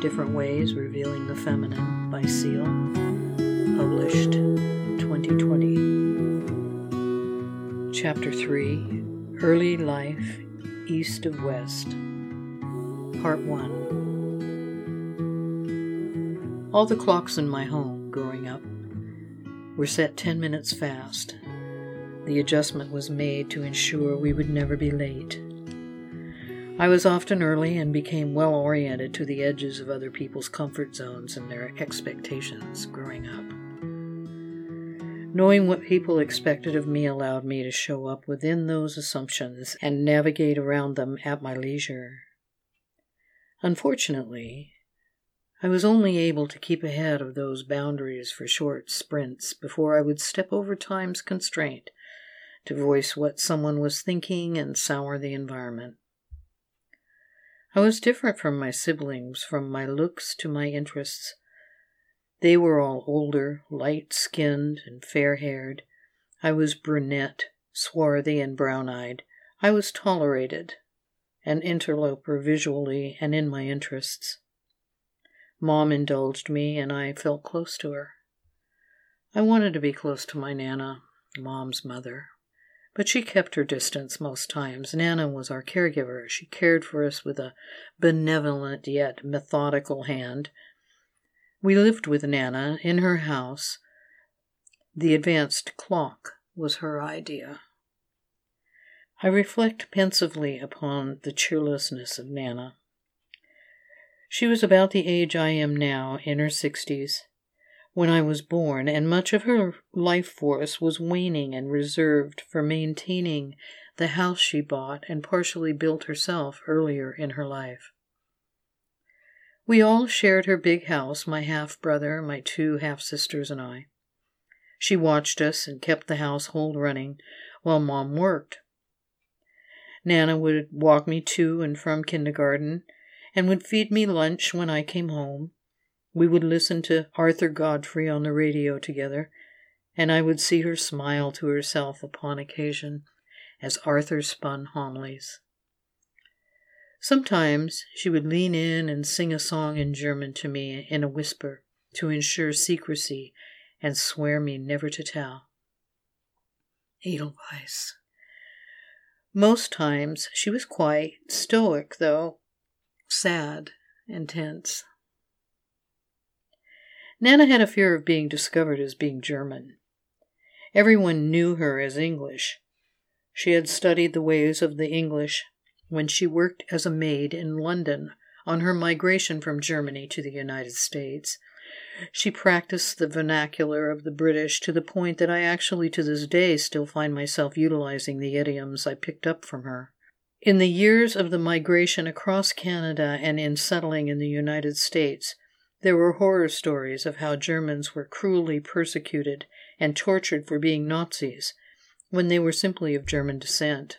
Different Ways Revealing the Feminine by Seal, published 2020. Chapter 3 Early Life East of West, Part 1. All the clocks in my home growing up were set 10 minutes fast. The adjustment was made to ensure we would never be late. I was often early and became well oriented to the edges of other people's comfort zones and their expectations growing up. Knowing what people expected of me allowed me to show up within those assumptions and navigate around them at my leisure. Unfortunately, I was only able to keep ahead of those boundaries for short sprints before I would step over time's constraint to voice what someone was thinking and sour the environment. I was different from my siblings, from my looks to my interests. They were all older, light skinned, and fair haired. I was brunette, swarthy, and brown eyed. I was tolerated, an interloper visually and in my interests. Mom indulged me, and I felt close to her. I wanted to be close to my Nana, Mom's mother. But she kept her distance most times. Nana was our caregiver. She cared for us with a benevolent yet methodical hand. We lived with Nana in her house. The advanced clock was her idea. I reflect pensively upon the cheerlessness of Nana. She was about the age I am now, in her sixties when I was born, and much of her life force was waning and reserved for maintaining the house she bought and partially built herself earlier in her life. We all shared her big house, my half brother, my two half sisters, and I. She watched us and kept the household running while Mom worked. Nana would walk me to and from kindergarten and would feed me lunch when I came home we would listen to Arthur Godfrey on the radio together, and I would see her smile to herself upon occasion as Arthur spun homilies. Sometimes she would lean in and sing a song in German to me in a whisper to ensure secrecy and swear me never to tell. Edelweiss. Most times she was quite stoic, though sad and tense. Nana had a fear of being discovered as being German. Everyone knew her as English. She had studied the ways of the English when she worked as a maid in London on her migration from Germany to the United States. She practiced the vernacular of the British to the point that I actually to this day still find myself utilizing the idioms I picked up from her. In the years of the migration across Canada and in settling in the United States, there were horror stories of how Germans were cruelly persecuted and tortured for being Nazis when they were simply of German descent.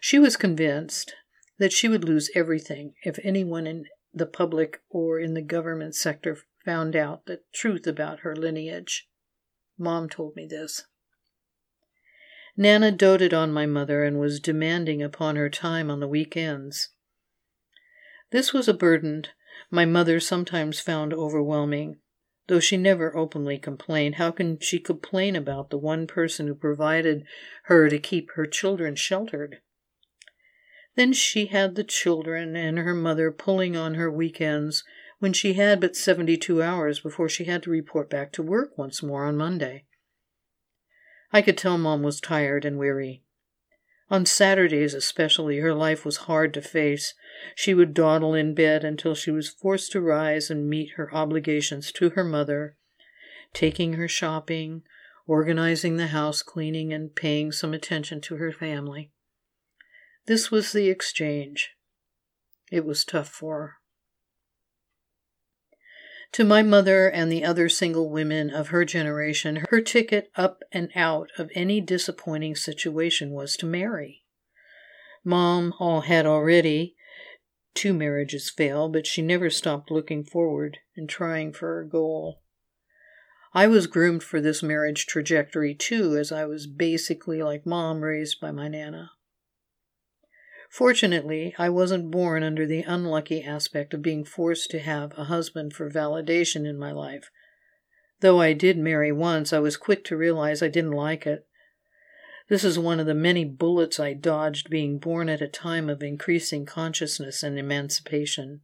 She was convinced that she would lose everything if anyone in the public or in the government sector found out the truth about her lineage. Mom told me this. Nana doted on my mother and was demanding upon her time on the weekends. This was a burden my mother sometimes found overwhelming. Though she never openly complained, how can she complain about the one person who provided her to keep her children sheltered? Then she had the children and her mother pulling on her weekends when she had but 72 hours before she had to report back to work once more on Monday. I could tell Mom was tired and weary. On Saturdays, especially, her life was hard to face. She would dawdle in bed until she was forced to rise and meet her obligations to her mother, taking her shopping, organizing the house cleaning, and paying some attention to her family. This was the exchange. It was tough for her. To my mother and the other single women of her generation, her ticket up and out of any disappointing situation was to marry. Mom all had already two marriages fail, but she never stopped looking forward and trying for her goal. I was groomed for this marriage trajectory too, as I was basically like mom raised by my Nana. Fortunately, I wasn't born under the unlucky aspect of being forced to have a husband for validation in my life. Though I did marry once, I was quick to realize I didn't like it. This is one of the many bullets I dodged being born at a time of increasing consciousness and emancipation.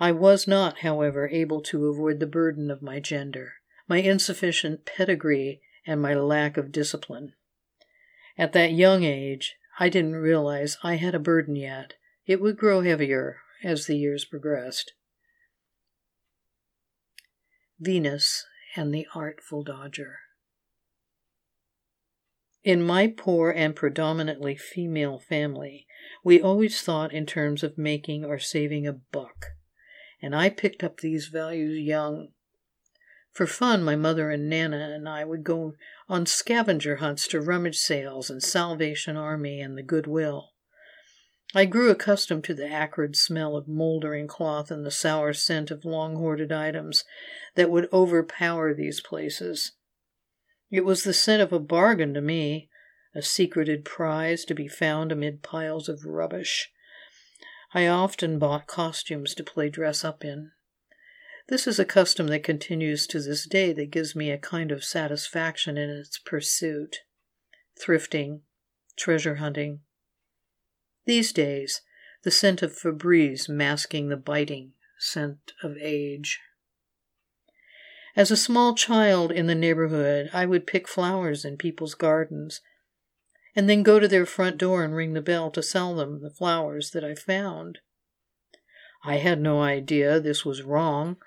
I was not, however, able to avoid the burden of my gender, my insufficient pedigree, and my lack of discipline. At that young age, I didn't realize I had a burden yet. It would grow heavier as the years progressed. Venus and the Artful Dodger. In my poor and predominantly female family, we always thought in terms of making or saving a buck, and I picked up these values young. For fun, my mother and Nana and I would go on scavenger hunts to rummage sales and Salvation Army and the Goodwill. I grew accustomed to the acrid smell of moldering cloth and the sour scent of long hoarded items that would overpower these places. It was the scent of a bargain to me, a secreted prize to be found amid piles of rubbish. I often bought costumes to play dress up in. This is a custom that continues to this day that gives me a kind of satisfaction in its pursuit. Thrifting, treasure hunting. These days, the scent of Febreze masking the biting scent of age. As a small child in the neighborhood, I would pick flowers in people's gardens and then go to their front door and ring the bell to sell them the flowers that I found. I had no idea this was wrong.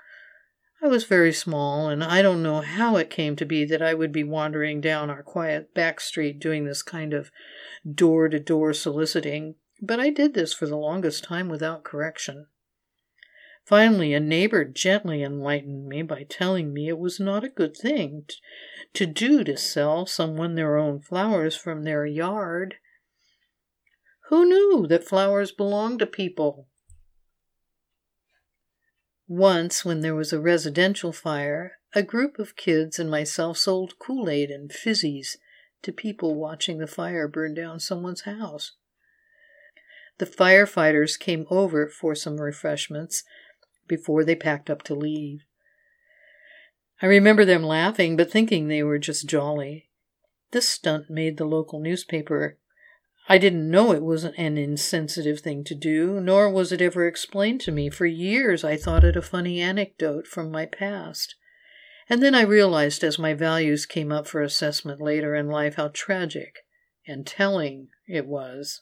I was very small, and I don't know how it came to be that I would be wandering down our quiet back street doing this kind of door to door soliciting, but I did this for the longest time without correction. Finally, a neighbor gently enlightened me by telling me it was not a good thing to do to sell someone their own flowers from their yard. Who knew that flowers belonged to people? Once, when there was a residential fire, a group of kids and myself sold Kool Aid and fizzies to people watching the fire burn down someone's house. The firefighters came over for some refreshments before they packed up to leave. I remember them laughing, but thinking they were just jolly. This stunt made the local newspaper. I didn't know it was an insensitive thing to do, nor was it ever explained to me. For years I thought it a funny anecdote from my past. And then I realized as my values came up for assessment later in life how tragic and telling it was.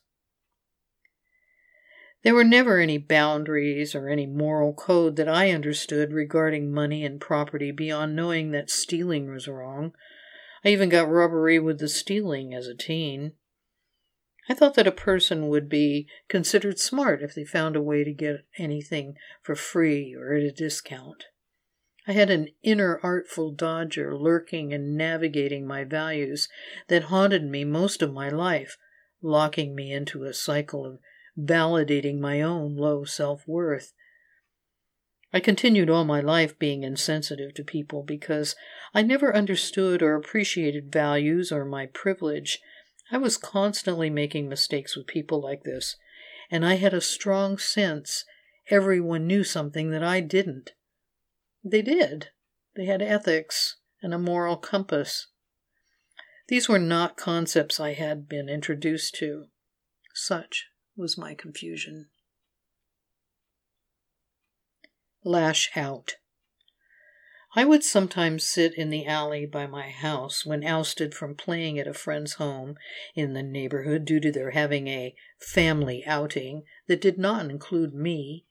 There were never any boundaries or any moral code that I understood regarding money and property beyond knowing that stealing was wrong. I even got rubbery with the stealing as a teen. I thought that a person would be considered smart if they found a way to get anything for free or at a discount. I had an inner artful dodger lurking and navigating my values that haunted me most of my life, locking me into a cycle of validating my own low self worth. I continued all my life being insensitive to people because I never understood or appreciated values or my privilege. I was constantly making mistakes with people like this, and I had a strong sense everyone knew something that I didn't. They did. They had ethics and a moral compass. These were not concepts I had been introduced to. Such was my confusion. Lash out. I would sometimes sit in the alley by my house when ousted from playing at a friend's home in the neighborhood due to their having a family outing that did not include me.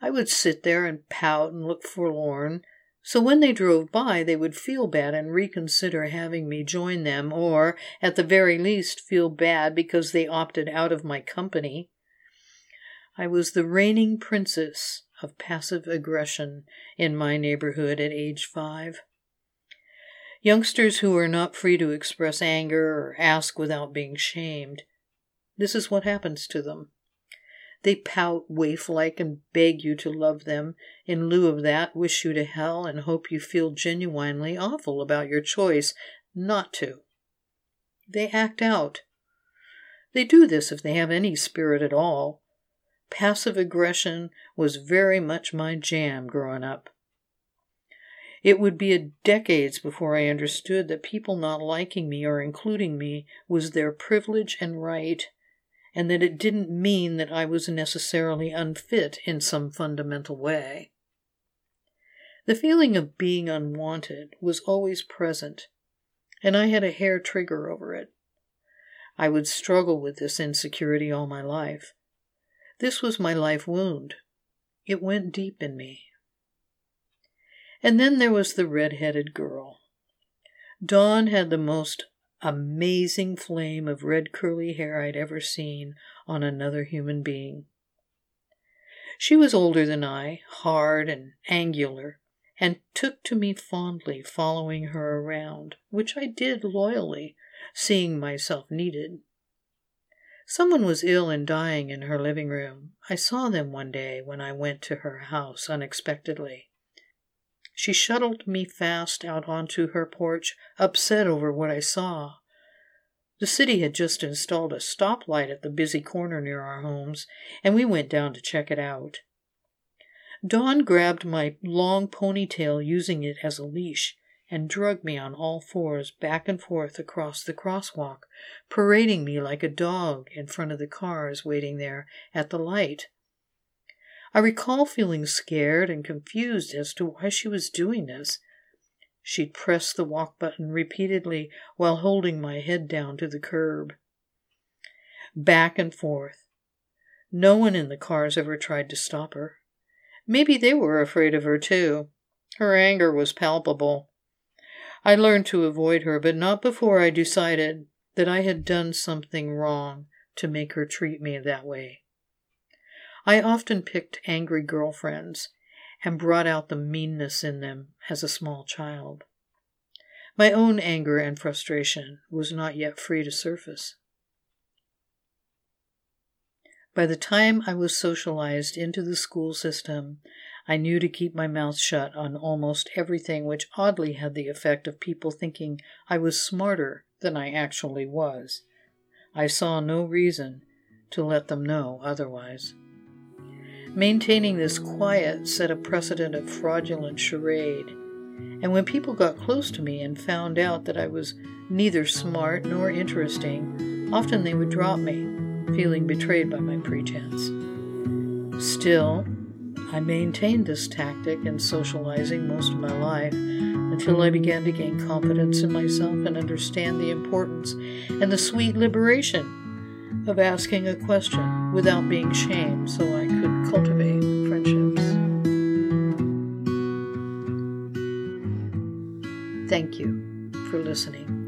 I would sit there and pout and look forlorn so when they drove by, they would feel bad and reconsider having me join them, or, at the very least, feel bad because they opted out of my company. I was the reigning princess of passive aggression in my neighborhood at age five. Youngsters who are not free to express anger or ask without being shamed. This is what happens to them. They pout waif like and beg you to love them. In lieu of that, wish you to hell and hope you feel genuinely awful about your choice not to. They act out. They do this if they have any spirit at all. Passive aggression was very much my jam growing up. It would be decades before I understood that people not liking me or including me was their privilege and right, and that it didn't mean that I was necessarily unfit in some fundamental way. The feeling of being unwanted was always present, and I had a hair trigger over it. I would struggle with this insecurity all my life. This was my life wound. It went deep in me. And then there was the red-headed girl. Dawn had the most amazing flame of red curly hair I'd ever seen on another human being. She was older than I, hard and angular, and took to me fondly, following her around, which I did loyally, seeing myself needed. Someone was ill and dying in her living room. I saw them one day when I went to her house unexpectedly. She shuttled me fast out onto her porch, upset over what I saw. The city had just installed a stoplight at the busy corner near our homes, and we went down to check it out. Dawn grabbed my long ponytail, using it as a leash, and dragged me on all fours back and forth across the crosswalk, parading me like a dog in front of the cars waiting there at the light. I recall feeling scared and confused as to why she was doing this. She'd the walk button repeatedly while holding my head down to the curb. Back and forth. No one in the cars ever tried to stop her. Maybe they were afraid of her, too. Her anger was palpable. I learned to avoid her, but not before I decided that I had done something wrong to make her treat me that way. I often picked angry girlfriends and brought out the meanness in them as a small child. My own anger and frustration was not yet free to surface. By the time I was socialized into the school system, I knew to keep my mouth shut on almost everything, which oddly had the effect of people thinking I was smarter than I actually was. I saw no reason to let them know otherwise. Maintaining this quiet set a precedent of fraudulent charade, and when people got close to me and found out that I was neither smart nor interesting, often they would drop me feeling betrayed by my pretense. Still, I maintained this tactic in socializing most of my life until I began to gain confidence in myself and understand the importance and the sweet liberation of asking a question without being shamed so I could cultivate friendships. Thank you for listening.